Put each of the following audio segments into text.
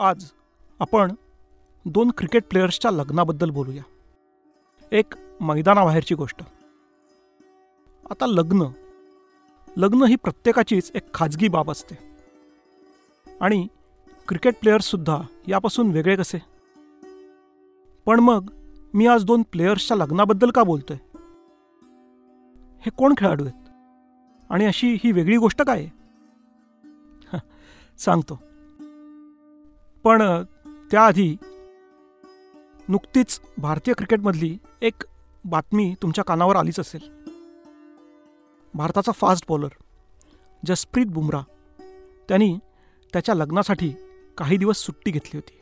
आज आपण दोन क्रिकेट प्लेयर्सच्या लग्नाबद्दल बोलूया. एक मैदानाबाहेरची गोष्ट. आता लग्न. लग्न ही प्रत्येकाचीच एक खाजगी बाब असते. आणि क्रिकेट प्लेयर्ससुद्धा यापासून वेगळे कसे? पण मग मी आज दोन प्लेयर्सच्या लग्नाबद्दल का बोलतोय? हे कोण खेळाडू आहेत? आणि अशी ही वेगळी गोष्ट काय आहे? सांगतो. पण त्याआधी नुकतीच भारतीय क्रिकेटमधली एक बातमी तुमच्या कानावर आलीच असेल. भारताचा फास्ट बॉलर जसप्रीत बुमरा त्यांनी त्याच्या लग्नासाठी काही दिवस सुट्टी घेतली होती.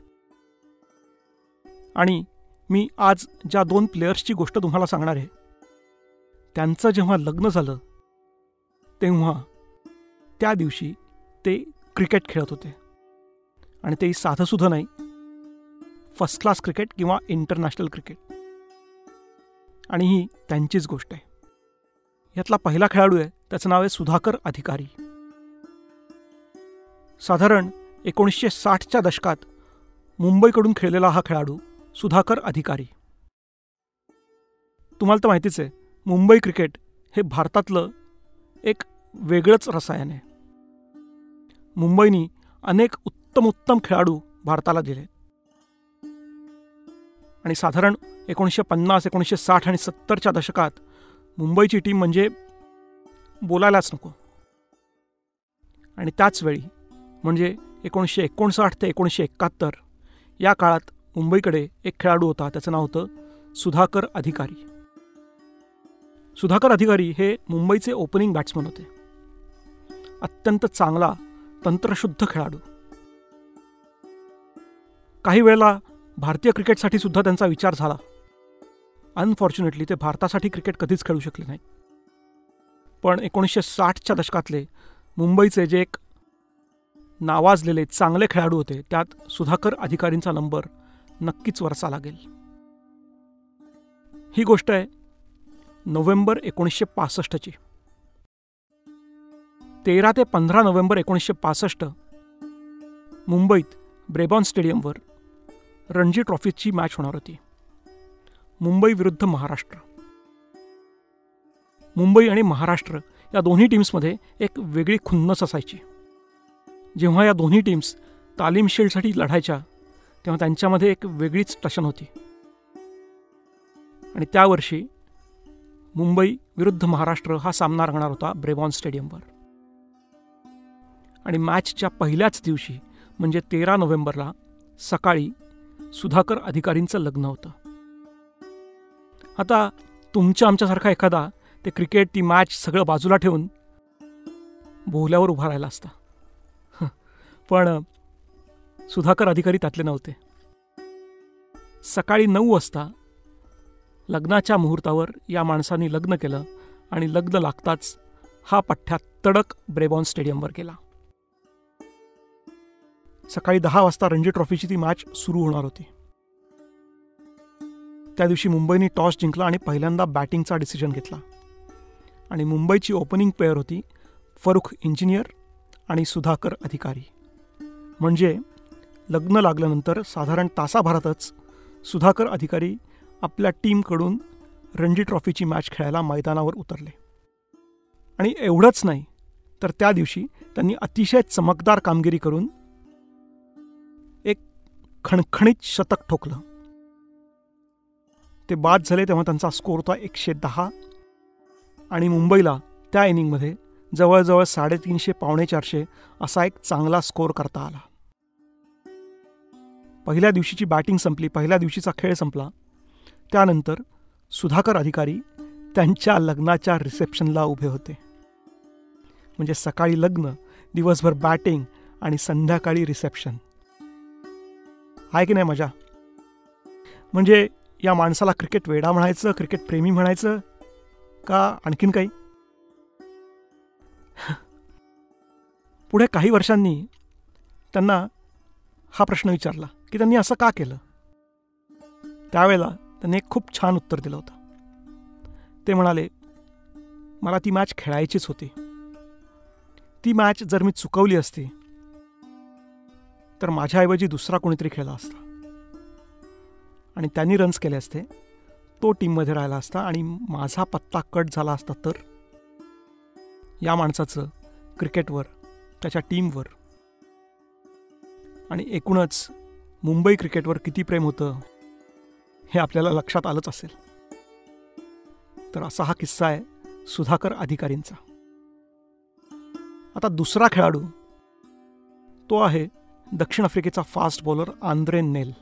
आणि मी आज ज्या दोन प्लेयर्सची गोष्ट तुम्हाला सांगणार आहे त्यांचं जेव्हा लग्न झालं तेव्हा त्या दिवशी ते क्रिकेट खेळत होते. आणि तेही साधंसुद्धा नाही. फर्स्ट क्लास क्रिकेट किंवा इंटरनॅशनल क्रिकेट आणि ही त्यांचीच गोष्ट आहे. यातला पहिला खेळाडू आहे त्याचं नाव आहे सुधाकर अधिकारी. साधारण एकोणीसशे साठच्या दशकात मुंबईकडून खेळलेला हा खेळाडू सुधाकर अधिकारी. तुम्हाला तर माहितीच आहे मुंबई क्रिकेट हे भारतातलं एक वेगळंच रसायन आहे. मुंबईनी अनेक उत्तम उत्तम खेळाडू भारताला दिले. आणि साधारण एकोणीसशे पन्नास एकोणीसशे साठ आणि सत्तरच्या दशकात मुंबईची टीम म्हणजे बोलायलाच नको. आणि त्याच वेळी म्हणजे एकोणीसशे एकोणसाठ ते एकोणीसशे एकाहत्तर या काळात मुंबईकडे एक खेळाडू होता त्याचं नाव होतं सुधाकर अधिकारी. सुधाकर अधिकारी हे मुंबईचे ओपनिंग बॅट्समन होते. अत्यंत चांगला तंत्रशुद्ध खेळाडू. काही वेळेला भारतीय क्रिकेटसाठी सुद्धा त्यांचा विचार झाला. अनफॉर्च्युनेटली ते भारतासाठी क्रिकेट कधीच खेळू शकले नाही. पण एकोणीसशे साठच्या दशकातले मुंबईचे जे एक नावाजलेले चांगले खेळाडू होते त्यात सुधाकर अधिकारींचा नंबर नक्कीच वरचा लागेल. ही गोष्ट आहे नोव्हेंबर एकोणीसशे पासष्टची. तेरा ते पंधरा नोव्हेंबर एकोणीसशे पासष्ट मुंबईत ब्रेबॉन स्टेडियमवर रणजी ट्रॉफीची मॅच होणार होती. मुंबई विरुद्ध महाराष्ट्र. मुंबई आणि महाराष्ट्र या दोन्ही टीम्समध्ये एक वेगळी खुन्नस असायची. जेव्हा या दोन्ही टीम्स तालीम शील्डसाठी लढायच्या तेव्हा त्यांच्यामध्ये एक वेगळीच टशन होती. आणि त्यावर्षी मुंबई विरुद्ध महाराष्ट्र हा सामना रंगणार होता ब्रेबॉन स्टेडियमवर. आणि मॅचच्या पहिल्याच दिवशी म्हणजे तेरा नोव्हेंबरला सकाळी सुधाकर अधिकारींचं लग्न होतं. आता तुमच्या आमच्यासारखा एखादा ते क्रिकेट ती मॅच सगळं बाजूला ठेवून बोहल्यावर उभा राहिला असता. पण सुधाकर अधिकारी त्यातले नव्हते. सकाळी नऊ वाजता लग्नाच्या मुहूर्तावर या माणसाने लग्न केलं आणि लग्न लागताच हा पठ्ठ्या तडक ब्रेबॉन स्टेडियमवर गेला. सकाळी दहा वाजता रणजी ट्रॉफीची ती मॅच सुरू होणार होती. त्या दिवशी मुंबईने टॉस जिंकला आणि पहिल्यांदा बॅटिंगचा डिसिजन घेतला. आणि मुंबईची ओपनिंग पेअर होती फरुख इंजिनियर आणि सुधाकर अधिकारी. म्हणजे लग्न लागल्यानंतर साधारण तासाभरातच सुधाकर अधिकारी आपल्या टीमकडून रणजी ट्रॉफीची मॅच खेळायला मैदानावर उतरले. आणि एवढंच नाही तर त्या दिवशी त्यांनी अतिशय चमकदार कामगिरी करून खणखणीत शतक ठोकलं. ते बाद झाले तेव्हा त्यांचा स्कोर होता एकशे दहा. आणि मुंबईला त्या इनिंगमध्ये जवळजवळ साडेतीनशे पावणे चारशे असा एक चांगला स्कोर करता आला. पहिल्या दिवशीची बॅटिंग संपली पहिल्या दिवशीचा खेळ संपला. त्यानंतर सुधाकर अधिकारी त्यांच्या लग्नाच्या रिसेप्शनला उभे होते. म्हणजे सकाळी लग्न दिवसभर बॅटिंग आणि संध्याकाळी रिसेप्शन आहे की नाही मजा? म्हणजे या माणसाला क्रिकेट वेडा म्हणायचं क्रिकेट प्रेमी म्हणायचं का आणखीन काही? पुढे काही वर्षांनी त्यांना हा प्रश्न विचारला की त्यांनी असं का केलं? त्यावेळेला त्यांनी एक खूप छान उत्तर दिलं होतं. ते म्हणाले मला ती मॅच खेळायचीच होती. ती मॅच जर मी चुकवली असती तर माझ्याऐवजी दुसरा कोणीतरी खेळला असता. आणि त्यांनी रन्स केले असते. तो टीममध्ये राहिला असता आणि माझा पत्ता कट झाला असता तर? या माणसाचं क्रिकेटवर त्याच्या टीमवर आणि एकूणच मुंबई क्रिकेटवर किती प्रेम होतं हे आपल्याला लक्षात आलंच असेल. तर असा हा किस्सा आहे सुधाकर अधिकारींचा. आता दुसरा खेळाडू तो आहे दक्षिण आफ्रिकेचा fast bowler Andre Nel.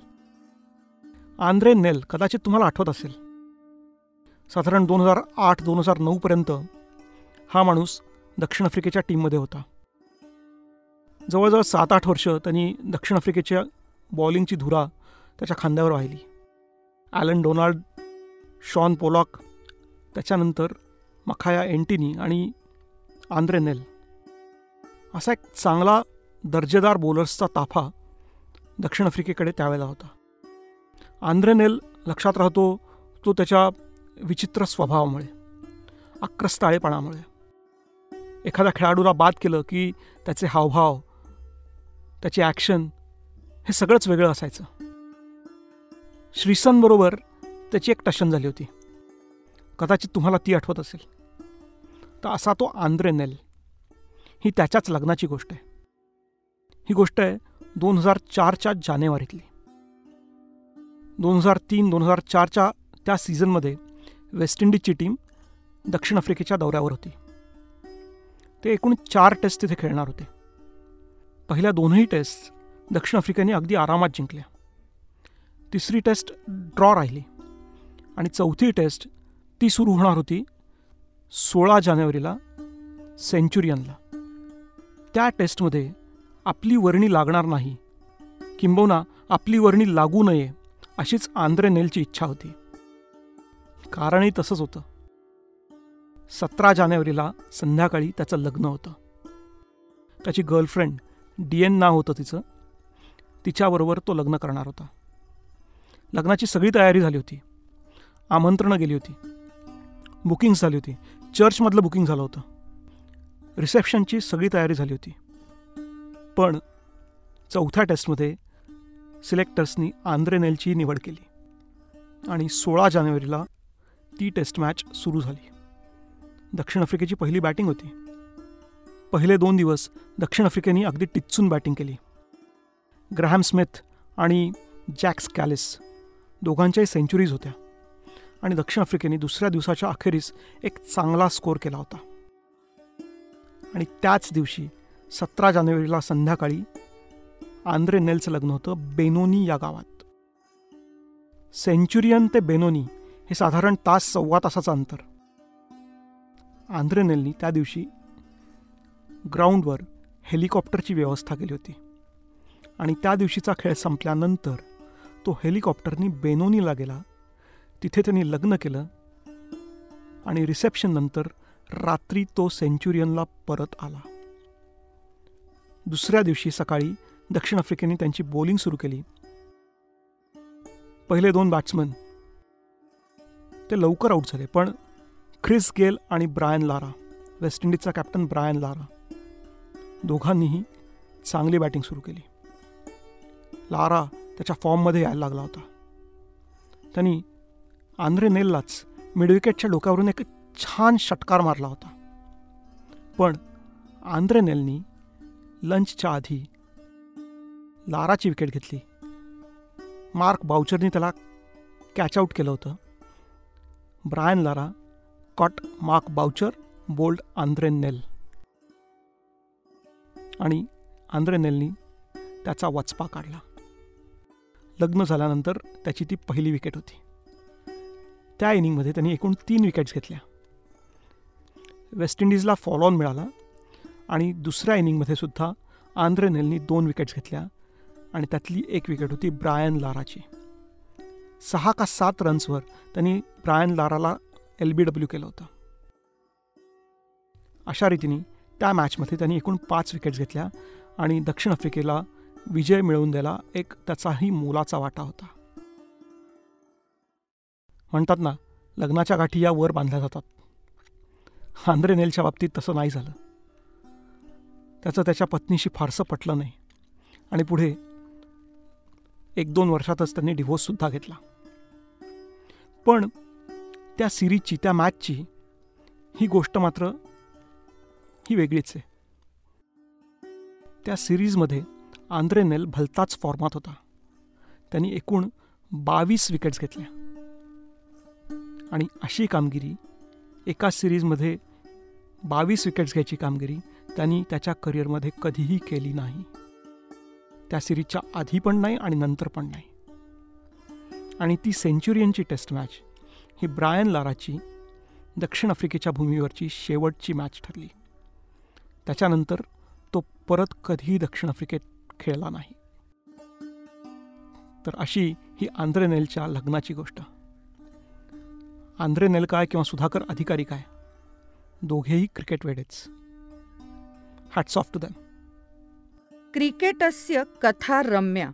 Andre Nel कदाचित तुम्हाला आठवत असेल. साधारण दोन हजार आठ दोन हजार नऊपर्यंत हा माणूस दक्षिण आफ्रिकेच्या टीममध्ये होता. जवळजवळ सात आठ वर्ष त्यांनी दक्षिण आफ्रिकेच्या बॉलिंगची धुरा त्याच्या खांद्यावर वाहिली. ॲलन डोनाल्ड शॉन पोलॉक त्याच्यानंतर मखाया एंटिनी आणि आंद्रे नेल. असा एक चांगला दर्जेदार बॉलर्सचा ताफा दक्षिण आफ्रिकेकडे त्यावेळेला होता. आंद्रेनेल लक्षात राहतो तो त्याच्या विचित्र स्वभावामुळे आक्रस्ताळेपणामुळे एखाद्या खेळाडूला बाद केलं की त्याचे हावभाव त्याचे ॲक्शन हे सगळंच वेगळं असायचं. श्रीसनबरोबर त्याची एक टशन झाली होती. कदाचित तुम्हाला ती आठवत असेल. तर असा तो आंद्रेनेल ही त्याच्याच लग्नाची गोष्ट आहे. ही गोष्ट आहे दोन हजार चारच्या जानेवारीतली. दोन हजार तीन दोन हजार चारच्या त्या सीझनमध्ये वेस्ट इंडिजची टीम दक्षिण आफ्रिकेच्या दौऱ्यावर होती. ते एकूण चार टेस्ट तिथे खेळणार होते. पहिल्या दोनही टेस्ट दक्षिण आफ्रिकेने अगदी आरामात जिंकल्या. तिसरी टेस्ट ड्रॉ राहिली आणि चौथी टेस्ट ती सुरू होणार होती सोळा जानेवारीला सेंचुरियनला. त्या टेस्टमध्ये आपली वर्णी लागणार नाही. किंबहुना आपली वर्णी लागू नये अशीच आंद्रे नेलची इच्छा होती. कारणही तसंच होतं. सतरा जानेवारीला संध्याकाळी त्याचं लग्न होतं. त्याची गर्लफ्रेंड डी एन नाव होतं तिचं. तिच्याबरोबर तो लग्न करणार होता. लग्नाची सगळी तयारी झाली होती. आमंत्रणं गेली होती. बुकिंग झाली होती. चर्चमधलं बुकिंग झालं होतं. रिसेप्शनची सगळी तयारी झाली होती. पण चौथ्या टेस्टमध्ये सिलेक्टर्सनी आंद्रेनेलची निवड केली आणि सोळा जानेवारीला ती टेस्ट मॅच सुरू झाली. दक्षिण आफ्रिकेची पहिली बॅटिंग होती. पहिले दोन दिवस दक्षिण आफ्रिकेने अगदी टिच्चून बॅटिंग केली. ग्रॅहम स्मिथ आणि जॅक्स कॅलिस दोघांच्याही सेंचुरीज होत्या आणि दक्षिण आफ्रिकेने दुसऱ्या दिवसाच्या अखेरीस एक चांगला स्कोर केला होता. आणि त्याच दिवशी सतरा जानेवारीला संध्याकाळी आंद्रे नेलचं लग्न होतं बेनोनी या गावात. सेंचुरियन ते बेनोनी हे साधारण तास सव्वा तासाचं अंतर. आंद्रे नेलनी त्या दिवशी ग्राउंडवर हेलिकॉप्टरची व्यवस्था केली होती आणि त्या दिवशीचा खेळ संपल्यानंतर तो हेलिकॉप्टरनी बेनोनीला गेला. तिथे त्यांनी लग्न केलं आणि रिसेप्शन नंतर रात्री तो सेंचुरियनला परत आला. दुसऱ्या दिवशी सकाळी दक्षिण आफ्रिकेने त्यांची बॉलिंग सुरू केली. पहिले दोन बॅट्समन ते लवकर आऊट झाले पण ख्रिस गेल आणि ब्रायन लारा वेस्ट इंडिजचा कॅप्टन ब्रायन लारा दोघांनीही चांगली बॅटिंग सुरू केली. लारा त्याच्या फॉर्ममध्ये यायला लागला होता. त्यांनी आंध्रे नेललाच मिडविकेटच्या डोक्यावरून एक छान षटकार मारला होता. पण आंध्रे नेलनी लंचच्या आधी लाराची विकेट घेतली. मार्क बाउचरनी त्याला कॅच आउट केलं होतं. Brian Lara caught Mark Boucher bowled Andre Nel. आणि आंद्रे नेलनी त्याचा वचपा काढला. लग्न झाल्यानंतर त्याची ती पहिली विकेट होती. त्या इनिंगमध्ये त्यांनी एकूण तीन विकेट्स घेतल्या. वेस्ट इंडिजला फॉल ऑन मिळाला. आणि दुसऱ्या इनिंगमध्ये सुद्धा आंध्रे नेलनी दोन विकेट्स घेतल्या आणि त्यातली एक विकेट होती ब्रायन लाराची. सहा का सात रन्सवर त्यांनी ब्रायन लाराला एल बी डब्ल्यू केलं होतं. अशा रीतीने त्या मॅचमध्ये त्यांनी एकूण पाच विकेट्स घेतल्या आणि दक्षिण आफ्रिकेला विजय मिळवून द्यायला एक त्याचाही मोलाचा वाटा होता. म्हणतात ना लग्नाच्या गाठी या वर बांधल्या जातात. आंद्रे नेलच्या बाबतीत तसं नाही झालं. त्याचं त्याच्या पत्नीशी फारसं पटलं नाही. आणि पुढे एक दोन वर्षातच त्यांनी डिव्होर्ससुद्धा घेतला. पण त्या सिरीजची त्या मॅचची ही गोष्ट मात्र ही वेगळीच आहे. त्या सिरीजमध्ये आंद्रे नेल भलताच फॉर्मात होता. त्यांनी एकूण बावीस विकेट्स घेतल्या. आणि अशी कामगिरी एका सिरीजमध्ये बावीस विकेट्स घ्यायची कामगिरी त्यांनी त्याच्या करिअरमध्ये कधीही केली नाही. त्या सिरीजच्या आधी पण नाही आणि नंतर पण नाही. आणि ती सेंच्युरियनची टेस्ट मॅच ही ब्रायन लाराची दक्षिण आफ्रिकेच्या भूमीवरची शेवटची मॅच ठरली. त्याच्यानंतर तो परत कधीही दक्षिण आफ्रिकेत खेळला नाही. तर अशी ही आंध्रे नेलच्या लग्नाची गोष्ट. आंध्रे नेल काय किंवा सुधाकर अधिकारी काय? दोघेही क्रिकेट वेडेच. हॅट्स ऑफ टू देम क्रिकेटस्य कथा रम्या